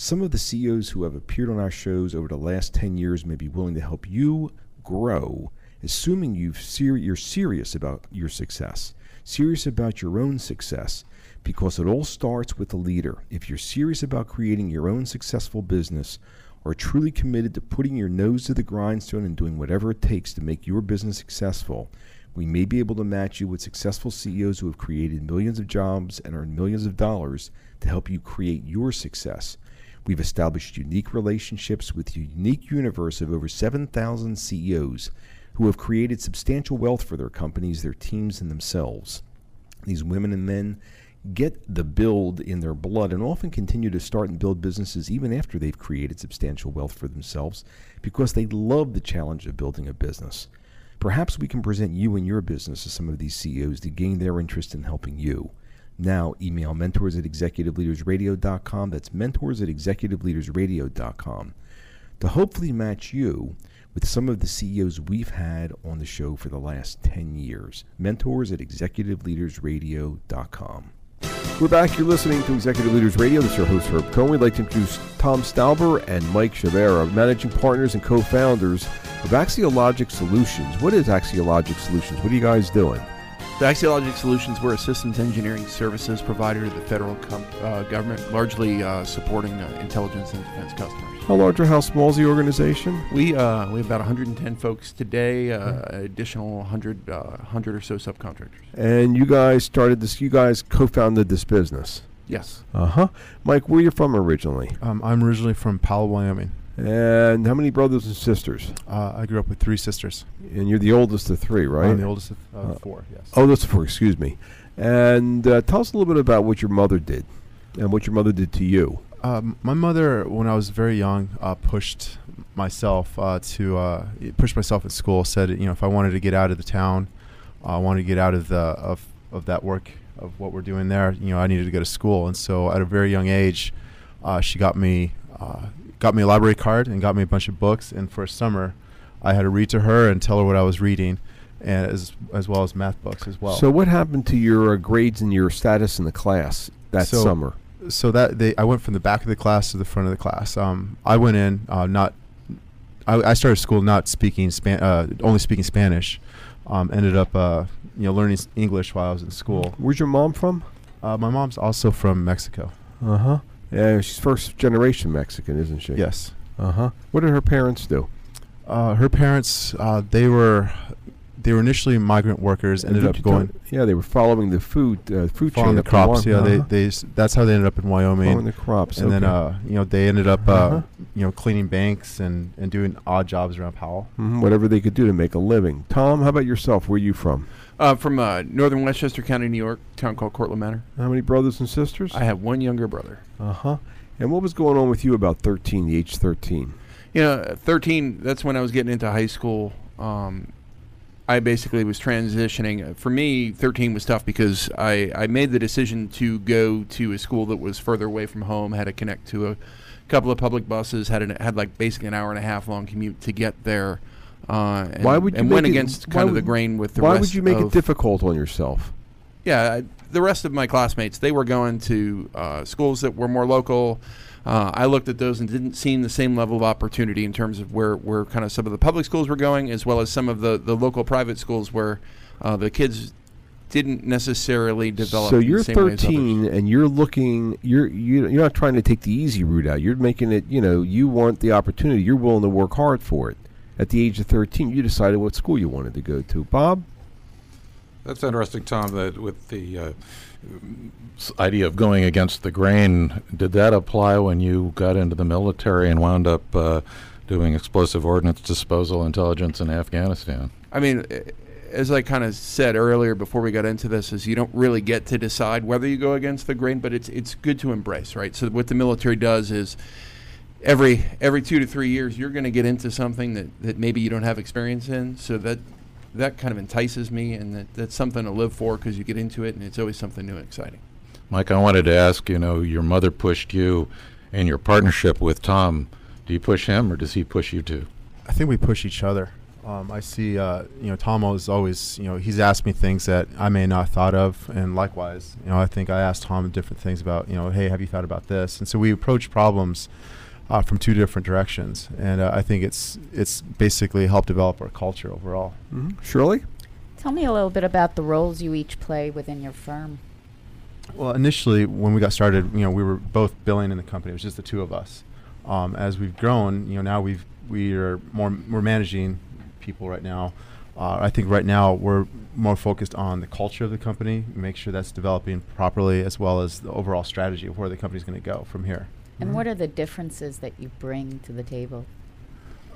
B: Some of the CEOs who have appeared on our shows over the last 10 years may be willing to help you grow, assuming you've ser- you're serious about your success, serious about your own success, because it all starts with the leader. If you're serious about creating your own successful business, or truly committed to putting your nose to the grindstone and doing whatever it takes to make your business successful, we may be able to match you with successful CEOs who have created millions of jobs and earned millions of dollars to help you create your success. We've established unique relationships with a unique universe of over 7,000 CEOs who have created substantial wealth for their companies, their teams, and themselves. These women and men get the build in their blood and often continue to start and build businesses even after they've created substantial wealth for themselves because they love the challenge of building a business. Perhaps we can present you and your business to some of these CEOs to gain their interest in helping you. Now, email mentors at executiveleadersradio.com. That's mentors at executiveleadersradio.com to hopefully match you with some of the CEOs we've had on the show for the last 10 years. Mentors at executiveleadersradio.com. We're back. You're listening to Executive Leaders Radio. This is your host, Herb Cohen. We'd like to introduce Tom Stauber and Mike Chavera, managing partners and co founders of Axiologic Solutions. What is Axiologic Solutions? What are you guys doing?
P: The Axiologic Solutions, we're a systems engineering services provider to the federal com- uh, government, largely uh, supporting uh, intelligence and defense customers.
B: How large or how small is the organization?
P: We uh, we have about 110 folks today, uh, additional 100 uh, 100 or so subcontractors.
B: And you guys started this, you guys co founded this business.
P: Yes.
B: Uh huh. Mike, where are you from originally?
Q: Um, I'm originally from Powell, Wyoming.
B: And how many brothers and sisters?
Q: Uh, I grew up with three sisters.
B: And you're the oldest of three, right?
Q: I'm the oldest of uh, four, yes.
B: Oldest of four, excuse me. And uh, tell us a little bit about what your mother did and what your mother did to you.
Q: Um, my mother, when I was very young, uh, pushed myself uh, to uh, pushed myself at school. Said, you know, if I wanted to get out of the town, I wanted to get out of the of of that work of what we're doing there. You know, I needed to go to school, and so at a very young age, uh, she got me uh, got me a library card and got me a bunch of books. And for a summer, I had to read to her and tell her what I was reading, and as as well as math books as well.
B: So, what happened to your uh, grades and your status in the class that
Q: So-
B: summer?
Q: So that they, I went from the back of the class to the front of the class. Um, I went in uh, not, I, I started school not speaking Span, uh, only speaking Spanish. Um, ended up uh, you know learning English while I was in school.
B: Where's your mom from?
Q: Uh, my mom's also from Mexico.
B: Uh huh. Yeah, she's first generation Mexican, isn't she?
Q: Yes.
B: Uh huh. What did her parents do?
Q: Uh, her parents, uh, they were they were initially migrant workers. Ended up going
B: yeah, they were following the food uh, food
Q: following
B: chain
Q: the crops. Yeah, they
B: uh-huh.
Q: they s- that's how they ended up in Wyoming.
B: Following the crops,
Q: and then uh, you know they ended up uh,
B: Uh-huh.
Q: you know cleaning banks and and doing odd jobs around Powell.
B: Mhm, whatever they could do to make a living. Tom, how about yourself? Where are you from?
P: Uh, from uh, northern Westchester County, New York, town called Cortlandt Manor.
B: How many brothers and sisters?
P: I have one younger brother.
B: Uh huh. And what was going on with you about thirteen? The age thirteen.
P: You know, 13, that's when I was getting into high school. Um, I basically was transitioning. For me, 13 was tough because I, I made the decision to go to a school that was further away from home, had to connect to a couple of public buses, had an, had like basically an hour and a half long commute to get there. Uh, and,
B: why would you
P: and went
B: it-
P: against kind of the grain with the
B: Why would you make it difficult on yourself?
P: yeah, I- the rest of my classmates, they were going to uh, schools that were more local. Uh, I looked at those and didn't see the same level of opportunity in terms of where, where kind of some of the public schools were going, as well as some of the, the local private schools where uh, the kids didn't necessarily develop.
B: So you're
P: same way as
B: 13 and you're looking. You're you're not trying to take the easy route out. You're making it. You know, you want the opportunity. You're willing to work hard for it. At the age of 13, you decided what school you wanted to go to. Bob.
E: That's interesting, Tom. That with the uh, idea of going against the grain, did that apply when you got into the military and wound up uh, doing explosive ordnance disposal intelligence in Afghanistan?
P: I mean, as I kind of said earlier before we got into this, is you don't really get to decide whether you go against the grain, but it's it's good to embrace, right? So what the military does is every every two to three years you're going to get into something that, that maybe you don't have experience in. So that that kind of entices me, and that, that's something to live for because you get into it, and it's always something new and exciting.
E: Mike, I wanted to ask. You know, your mother pushed you, and your partnership with Tom. Do you push him, or does he push you too?
Q: I think we push each other. Um, I see, uh, you know, Tom is always, you know, he's asked me things that I may not have thought of, and likewise, you know, I think I asked Tom different things about, you know, hey, have you thought about this? And so we approach problems uh, from two different directions, and uh, I think it's it's basically helped develop our culture overall.
B: Mm-hmm. Shirley.
F: Tell me a little bit about the roles you each play within your firm.
Q: Well, initially, when we got started, you know, we were both billing in the company. It was just the two of us. Um, as we've grown, you know, now we've we are more we're managing people right now. Uh, I think right now we're more focused on the culture of the company, make sure that's developing properly, as well as the overall strategy of where the company's going to go from here.
F: And what are the differences that you bring to the table?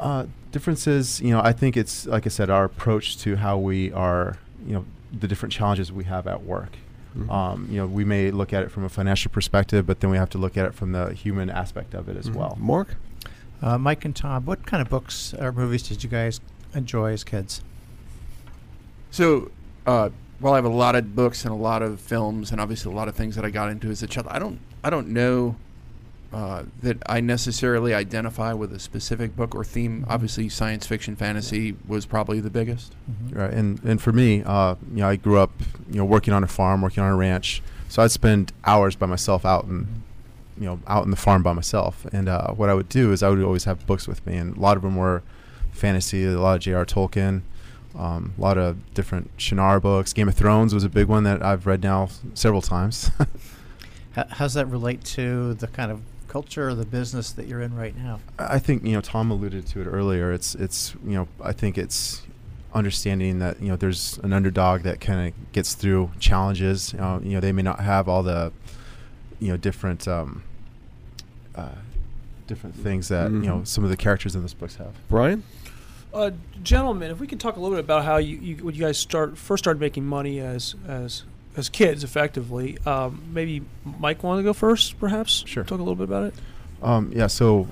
Q: Uh, differences, you know, I think it's like I said, our approach to how we are, you know, the different challenges we have at work.
B: Mhm.
Q: Um, you know, we may look at it from a financial perspective, but then we have to look at it from the human aspect of it as
B: Mhm.
Q: well.
B: Mark.
C: Uh, Mike and Tom, what kind of books or movies did you guys enjoy as kids?
P: So, uh, while I have a lot of books and a lot of films, and obviously a lot of things that I got into as a child, I don't, I don't know uh, that I necessarily identify with a specific book or theme. Obviously, science fiction, fantasy was probably the biggest.
Q: Right, and and for me, uh, you know, I grew up, you know, working on a farm, working on a ranch, so I'd spend hours by myself out in, you know, out in the farm by myself. And uh, what I would do is I would always have books with me, and a lot of them were fantasy, a lot of J.R. Tolkien, um, a lot of different Shannara books. Game of Thrones was a big one that I've read now several times.
C: How how's that relate to the kind of culture or the business that you're in right now?
Q: I think you know Tom alluded to it earlier. It's it's you know I think it's understanding that you know there's an underdog that kind of gets through challenges. Uh, you know they may not have all the you know different um, uh, different things that you know
B: Mhm.
Q: some of the characters in those books have.
B: Brian.
G: Uh, gentlemen, if we can talk a little bit about how you, you when you guys start first started making money as as as kids, effectively. Um, maybe Mike want to go first, perhaps.
Q: Sure.
G: Talk a little bit about it.
Q: Um, yeah, so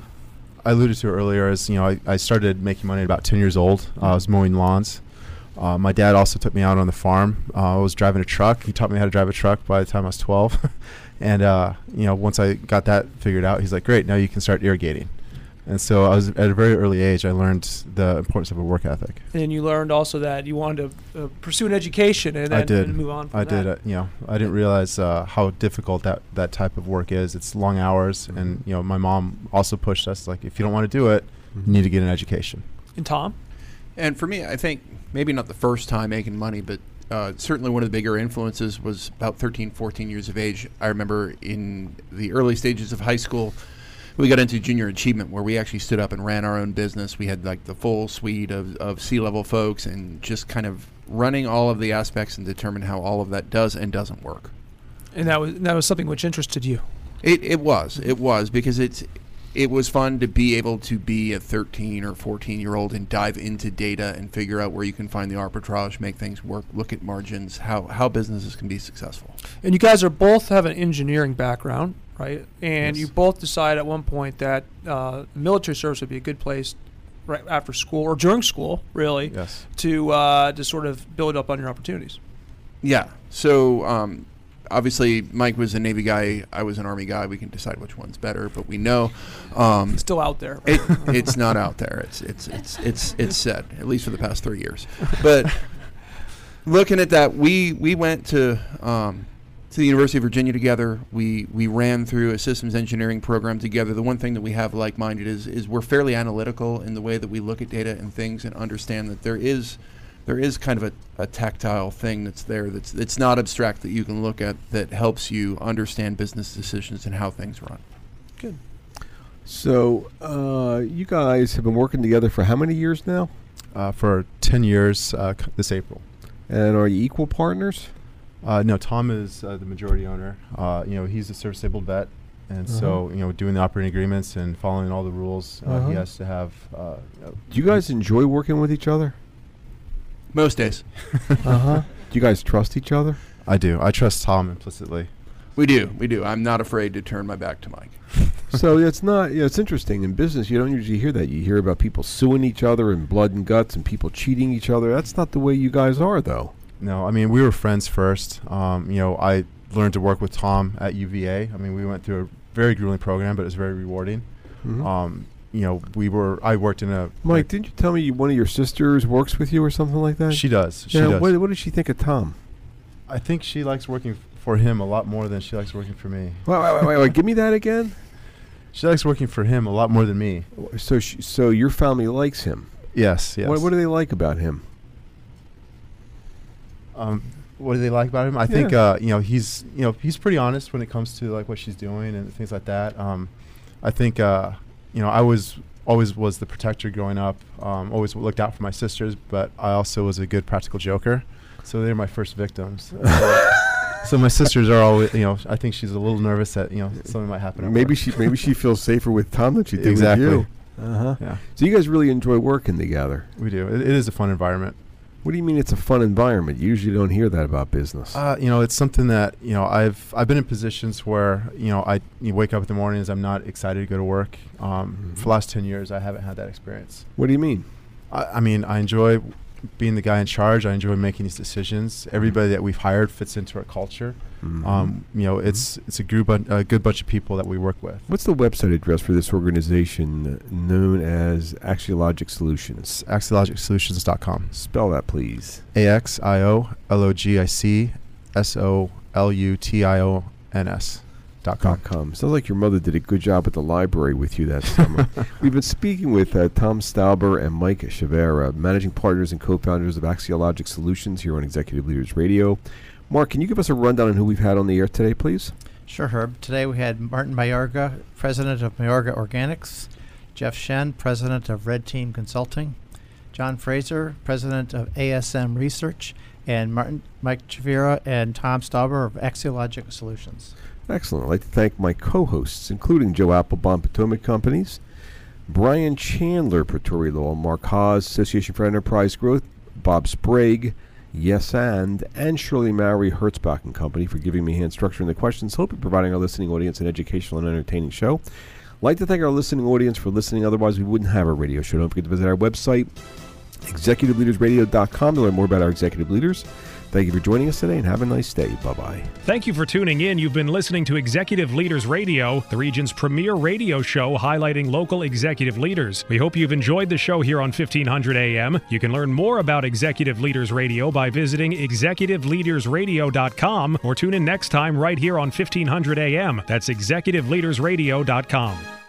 Q: I alluded to it earlier as you know I, I started making money at about 10 years old. Uh, I was mowing lawns. Uh, my dad also took me out on the farm. Uh, I was driving a truck. He taught me how to drive a truck by the time I was 12. and uh, you know once I got that figured out, he's like, "Great, now you can start irrigating." And so I was at a very early age. I learned the importance of a work ethic.
G: And you learned also that you wanted to uh, pursue an education and then
Q: I did.
G: and move on. From
Q: I
G: that.
Q: did. Uh, you know, I didn't realize uh, how difficult that that type of work is. It's long hours, and you know, my mom also pushed us like, if you don't want to do it, you need to get an education.
G: And Tom.
P: And for me, I think maybe not the first time making money, but uh, certainly one of the bigger influences was about 13, 14 years of age. I remember in the early stages of high school, we got into junior achievement where we actually stood up and ran our own business. We had like the full suite of, of C level folks and just kind of running all of the aspects and determine how all of that does and doesn't work.
G: And that was that was something which interested you.
P: It, it was. It was because it's it was fun to be able to be a 13 or 14 year old and dive into data and figure out where you can find the arbitrage, make things work, look at margins, how, how businesses can be successful.
G: And you guys are both have an engineering background, right? And
P: Yes.
G: you both decide at one point that uh, military service would be a good place right after school or during school, really,
Q: Yes.
G: to uh, to sort of build up on your opportunities.
P: Yeah. So um, obviously, Mike was a Navy guy. I was an Army guy. We can decide which one's better, but we know um,
G: It's still out there.
P: It, it's not out there. It's it's it's it's it's set at least for the past three years. But looking at that, we we went to um, to the University of Virginia together. We we ran through a systems engineering program together. The one thing that we have like minded is is we're fairly analytical in the way that we look at data and things and understand that there is there is kind of a, a tactile thing that's there that's it's not abstract that you can look at that helps you understand business decisions and how things run.
G: Good.
B: So, uh, you guys have been working together for how many years now?
Q: Uh, for 10 years uh, this April.
B: And are you equal partners?
Q: Uh, no, Tom is uh, the majority owner. Uh, you know, he's a service-able vet, and so
B: Uh-huh.
Q: you know, doing the operating agreements and following all the rules, uh,
B: Uh-huh.
Q: he has to have. Uh,
B: Do you guys enjoy working with each other?
P: Most days.
B: uh huh. Do you guys trust each other?
Q: I do. I trust Tom implicitly.
P: We do. We do. I'm not afraid to turn my back to Mike.
B: so it's not. Yeah, it's interesting in business. You don't usually hear that. You hear about people suing each other and blood and guts, and people cheating each other. That's not the way you guys are, though.
Q: No, I mean we were friends first. Um, you know, I learned to work with Tom at UVA. I mean, we went through a very grueling program, but it was very rewarding.
B: Mhm.
Q: Um, you know, we were. I worked in a.
B: Mike, didn't you tell me one of your sisters works with you or something like that?
Q: She does. She
B: yeah.
Q: does.
B: What, what does she think of Tom?
Q: I think she likes working for him a lot more than she likes working for me.
B: Wait, wait, wait, wait, wait. Give me that again.
Q: She likes working for him a lot more than me.
B: So, she, so your family likes him.
Q: Yes. Yes.
B: What, what do they like about him?
Q: Um, what do they like about him? I think uh, you know he's you know he's pretty honest when it comes to like what she's doing and things like that. Um, I think uh, you know I was always was the protector growing up. Um, always looked out for my sisters, but I also was a good practical joker. So they're my first victims. so, so my sisters are always you know I think she's a little nervous that you know something might happen.
B: Maybe she maybe she feels safer with Tom than she did
Q: Exactly.
B: with you. Uh huh.
Q: Yeah.
B: So you guys really enjoy working together.
Q: We do. It, it is a fun environment.
B: What do you mean it's a fun environment? You usually don't hear that about business.
Q: Uh, you know, it's something that you know I've I've been in positions where you know I you wake up in the mornings I'm not excited to go to work. Um, For the last ten years, I haven't had that experience.
B: What do you mean?
Q: I, I mean, I enjoy being the guy in charge. I enjoy making these decisions. Everybody that we've hired fits into our culture.
B: Mhm.
Q: Um, you know, it's it's a group, a good bunch of people that we work with.
B: What's the website address for this organization known as Axiologic Solutions?
Q: AxiologicSolutions.com.
B: Spell that, please.
Q: A X I O L O G I C S O L U T I O N S. Dot com.
B: Dot com. Sounds like your mother did a good job at the library with you that summer. We've been speaking with uh, Tom Stauber and Mike Chavera, managing partners and co-founders of Axiologic Solutions here on Executive Leaders Radio. Mark, can you give us a rundown on who we've had on the air today, please?
C: Sure, Herb. Today we had Martin Mayorga, president of Mayorga Organics, Jeff Shen, president of Red Team Consulting, John Fraser, president of ASM Research, and Martin Mike Chavira and Tom Stauber of Axiologic Solutions.
B: Excellent. I'd like to thank my co-hosts, including Joe Applebaum, Potomac Companies, Brian Chandler, Pretoria Law, Mark Haas, Association for Enterprise Growth, Bob Sprague, Yes and, and Shirley Mowry, Hertzbach and Company for giving me hand structuring the questions, hopefully providing our listening audience an educational and entertaining show. I'd like to thank our listening audience for listening, otherwise we wouldn't have a radio show. Don't forget to visit our website, executiveleadersradio.com to learn more about our executive leaders. Thank you for joining us today and have a nice day. Bye bye.
A: Thank you for tuning in. You've been listening to Executive Leaders Radio, the region's premier radio show highlighting local executive leaders. We hope you've enjoyed the show here on 1500 AM. You can learn more about Executive Leaders Radio by visiting executiveleadersradio.com or tune in next time right here on 1500 AM. That's executiveleadersradio.com.